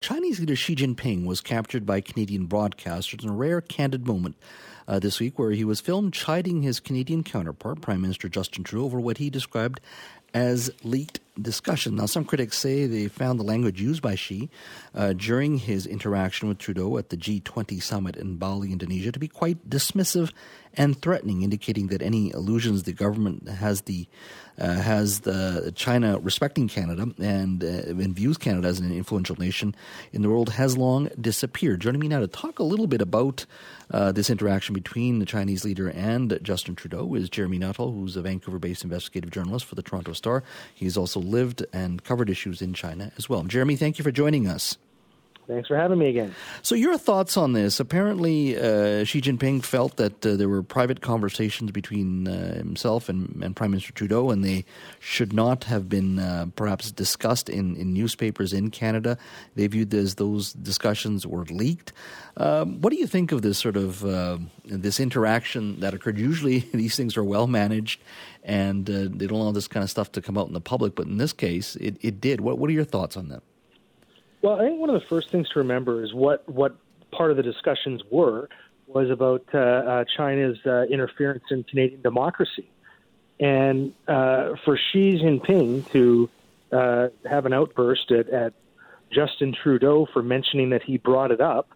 Chinese leader Xi Jinping was captured by Canadian broadcasters in a rare, candid moment uh, this week where he was filmed chiding his Canadian counterpart, Prime Minister Justin Trudeau, over what he described as leaked discussion. Now, some critics say they found the language used by Xi uh, during his interaction with Trudeau at the G20 summit in Bali, Indonesia, to be quite dismissive and threatening, indicating that any illusions the government has the uh, has the China respecting Canada and, uh, and views Canada as an influential nation in the world has long disappeared. Joining me now to talk a little bit about uh, this interaction between the Chinese leader and Justin Trudeau is Jeremy Nuttall, who's a Vancouver-based investigative journalist for the Toronto Star. He's also lived and covered issues in China as well. Jeremy, thank you for joining us. Thanks for having me again. So, your thoughts on this? Apparently, uh, Xi Jinping felt that uh, there were private conversations between uh, himself and, and, Prime Minister Trudeau, and they should not have been uh, perhaps discussed in, in newspapers in Canada. They viewed as those discussions were leaked. Um, what do you think of this sort of uh, this interaction that occurred? Usually, these things are well managed, and uh, they don't allow this kind of stuff to come out in the public. But in this case, it, it did. What What are your thoughts on that? Well, I think one of the first things to remember is what what part of the discussions were was about uh, uh, China's uh, interference in Canadian democracy, and uh, for Xi Jinping to uh, have an outburst at, at Justin Trudeau for mentioning that he brought it up.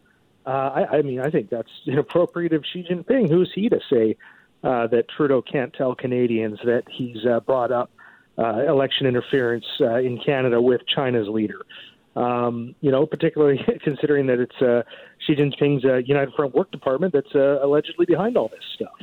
Uh, I, I mean, I think that's inappropriate of Xi Jinping. Who's he to say that Trudeau can't tell Canadians that he's brought up election interference in Canada with China's leader? Um, you know, particularly considering that it's uh, Xi Jinping's uh, United Front Work Department that's uh, allegedly behind all this stuff.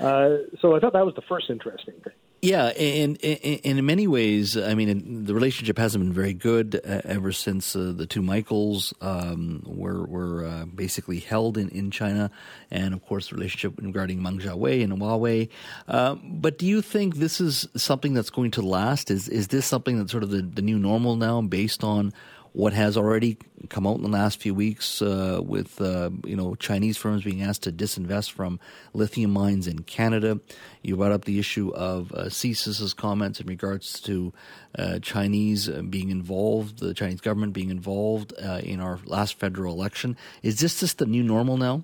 Uh, so I thought that was the first interesting thing. Yeah, and, and, and, in many ways, I mean, the relationship hasn't been very good uh, ever since uh, the two Michaels um, were were basically held in, in China, and of course, the relationship regarding Meng Jiawei and Huawei. But do you think this is something that's going to last? Is is this something that's sort of the, the new normal now, based on what has already come out in the last few weeks uh, with uh, you know Chinese firms being asked to disinvest from lithium mines in Canada. You brought up the issue of uh, CSIS's comments in regards to uh, Chinese being involved, the Chinese government being involved uh, in our last federal election. Is this just the new normal now?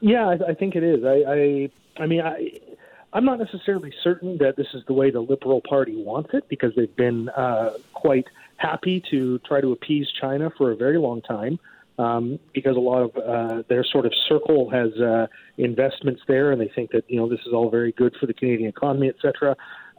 Yeah, I, I think it is. I, I, I mean, I, I'm not necessarily certain that this is the way the Liberal Party wants it because they've been uh, quite happy to try to appease China for a very long time um, because a lot of uh, their sort of circle has uh, investments there, and they think that you know this is all very good for the Canadian economy, etc.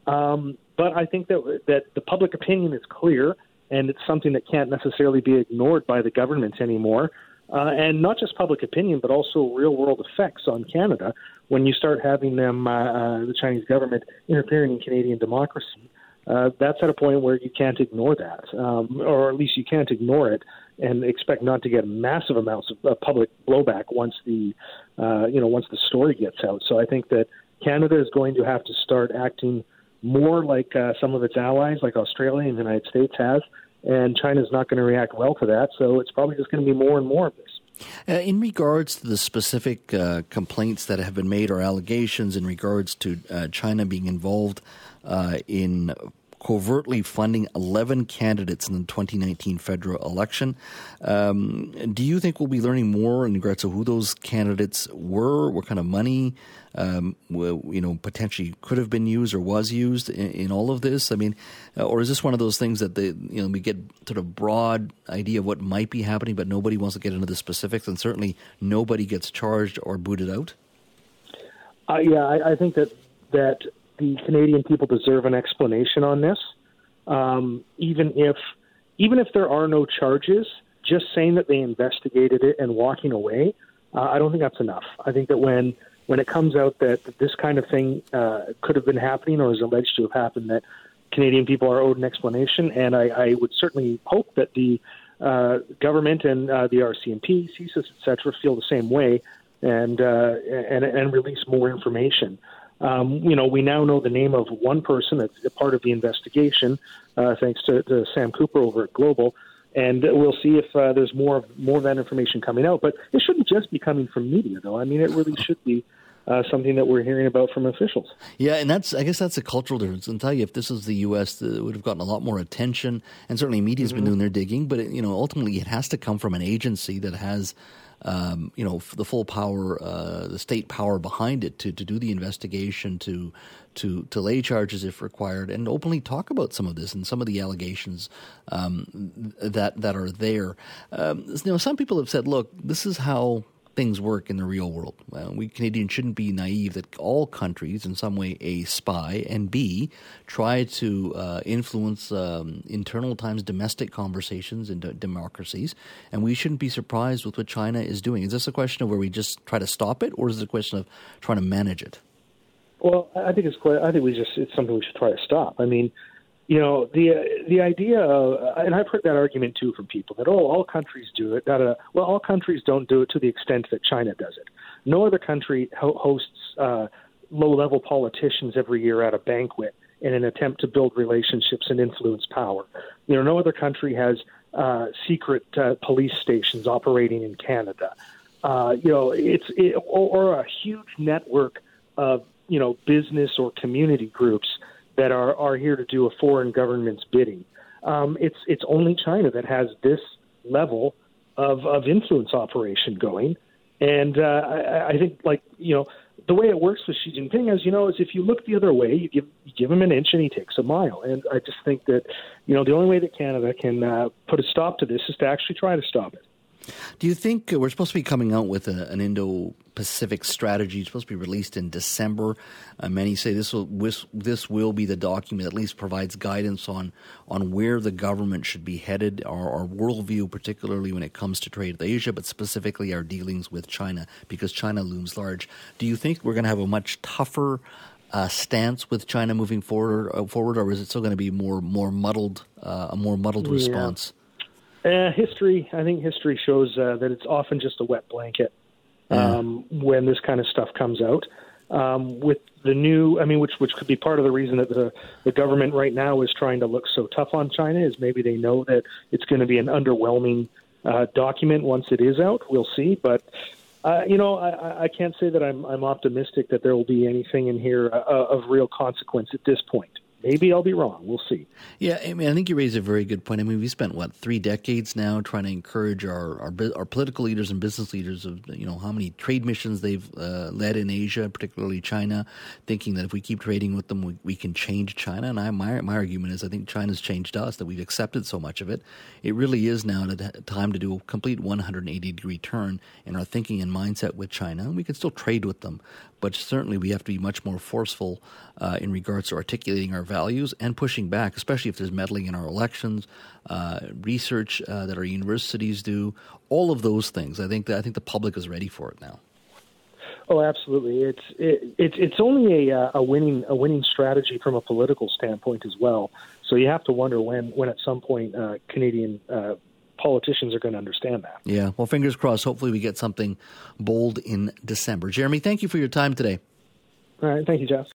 Um, but I think that that the public opinion is clear, and it's something that can't necessarily be ignored by the government anymore. Uh, and not just public opinion, but also real world effects on Canada when you start having them, uh, uh, the Chinese government, interfering in Canadian democracy uh, that's at a point where you can't ignore that, um, or at least you can't ignore it and expect not to get massive amounts of uh, public blowback once the uh, you know once the story gets out. So I think that Canada is going to have to start acting more like uh, some of its allies, like Australia and the United States has, and China is not going to react well to that. So it's probably just going to be more and more of this. Uh, in regards to the specific uh, complaints that have been made or allegations in regards to uh, China being involved uh, in covertly funding 11 candidates in the 2019 federal election. Um, do you think we'll be learning more in regards to who those candidates were, what kind of money, um, you know, potentially could have been used or was used in, in, all of this? I mean, uh, or is this one of those things that they, you know, we get sort of broad idea of what might be happening, but nobody wants to get into the specifics, and certainly nobody gets charged or booted out? Uh, yeah, I, I think that that the Canadian people deserve an explanation on this. Um, even if even if there are no charges, just saying that they investigated it and walking away, uh, I don't think that's enough. I think that when when it comes out that, this kind of thing uh, could have been happening or is alleged to have happened, that Canadian people are owed an explanation, and I, I would certainly hope that the uh, government and uh, the RCMP, CSIS, cetera, feel the same way and uh, and and release more information. Um, you know, we now know the name of one person that's a part of the investigation, uh, thanks to, to, Sam Cooper over at Global, and we'll see if uh, there's more more of that information coming out. But it shouldn't just be coming from media, though. I mean, it really should be uh, something that we're hearing about from officials. Yeah, and that's I guess that's a cultural difference. I'll tell you, if this was the U.S., it would have gotten a lot more attention, and certainly media's mm-hmm. been doing their digging. But it, you know, ultimately, it has to come from an agency that has. Um, you know the full power, uh, the state power behind it to, to do the investigation, to to to lay charges if required, and openly talk about some of this and some of the allegations um, that that are there. Um, you know, some people have said, "Look, this is how things work in the real world. Well, we Canadians shouldn't be naive that all countries, in some way, A, spy, and B, try to uh, influence um, internal times domestic conversations in democracies. And we shouldn't be surprised with what China is doing. Is this a question of where we just try to stop it, or is it a question of trying to manage it? Well, I think it's quite. I think we just it's something we should try to stop. I mean, you know the the idea of, and I've heard that argument too from people that oh all countries do it that uh, well all countries don't do it to the extent that China does it. No other country ho- hosts uh, low level politicians every year at a banquet in an attempt to build relationships and influence power. You know no other country has uh, secret uh, police stations operating in Canada. Uh, you know it's it, or, or a huge network of you know business or community groups that are, are here to do a foreign government's bidding. Um, it's it's only China that has this level of, of influence operation going, and uh, I, I think like you know the way it works with Xi Jinping, as you know, is if you look the other way, you give you give him an inch and he takes a mile. And I just think that you know the only way that Canada can uh, put a stop to this is to actually try to stop it. Do you think we're supposed to be coming out with a, an Indo Pacific strategy? It's supposed to be released in December. Uh, many say this will this will be the document that at least provides guidance on on where the government should be headed, our, our worldview, particularly when it comes to trade with Asia, but specifically our dealings with China, because China looms large. Do you think we're going to have a much tougher uh, stance with China moving forward, uh, forward, or is it still going to be more more muddled, uh, a more muddled yeah. response? Uh, history, I think history shows uh, that it's often just a wet blanket um, yeah. when this kind of stuff comes out. Um, with the new, I mean, which which could be part of the reason that the the government right now is trying to look so tough on China is maybe they know that it's going to be an underwhelming uh, document once it is out. We'll see, but uh, you know, I, I can't say that I'm I'm optimistic that there will be anything in here uh, of real consequence at this point. Maybe I'll be wrong. We'll see. Yeah, I mean, I think you raise a very good point. I mean, we spent what three decades now trying to encourage our our, our political leaders and business leaders of you know how many trade missions they've uh, led in Asia, particularly China, thinking that if we keep trading with them, we, we can change China. And I, my my argument is, I think China's changed us that we've accepted so much of it. It really is now the time to do a complete 180 degree turn in our thinking and mindset with China. And we can still trade with them, but certainly we have to be much more forceful uh, in regards to articulating our values and pushing back, especially if there's meddling in our elections, uh, research uh, that our universities do, all of those things. I think that, I think the public is ready for it now. Oh, absolutely. It's it, it's it's only a uh, a winning a winning strategy from a political standpoint as well. So you have to wonder when when at some point uh, Canadian uh, politicians are going to understand that. Yeah. Well, fingers crossed. Hopefully, we get something bold in December. Jeremy, thank you for your time today. All right. Thank you, Jeff.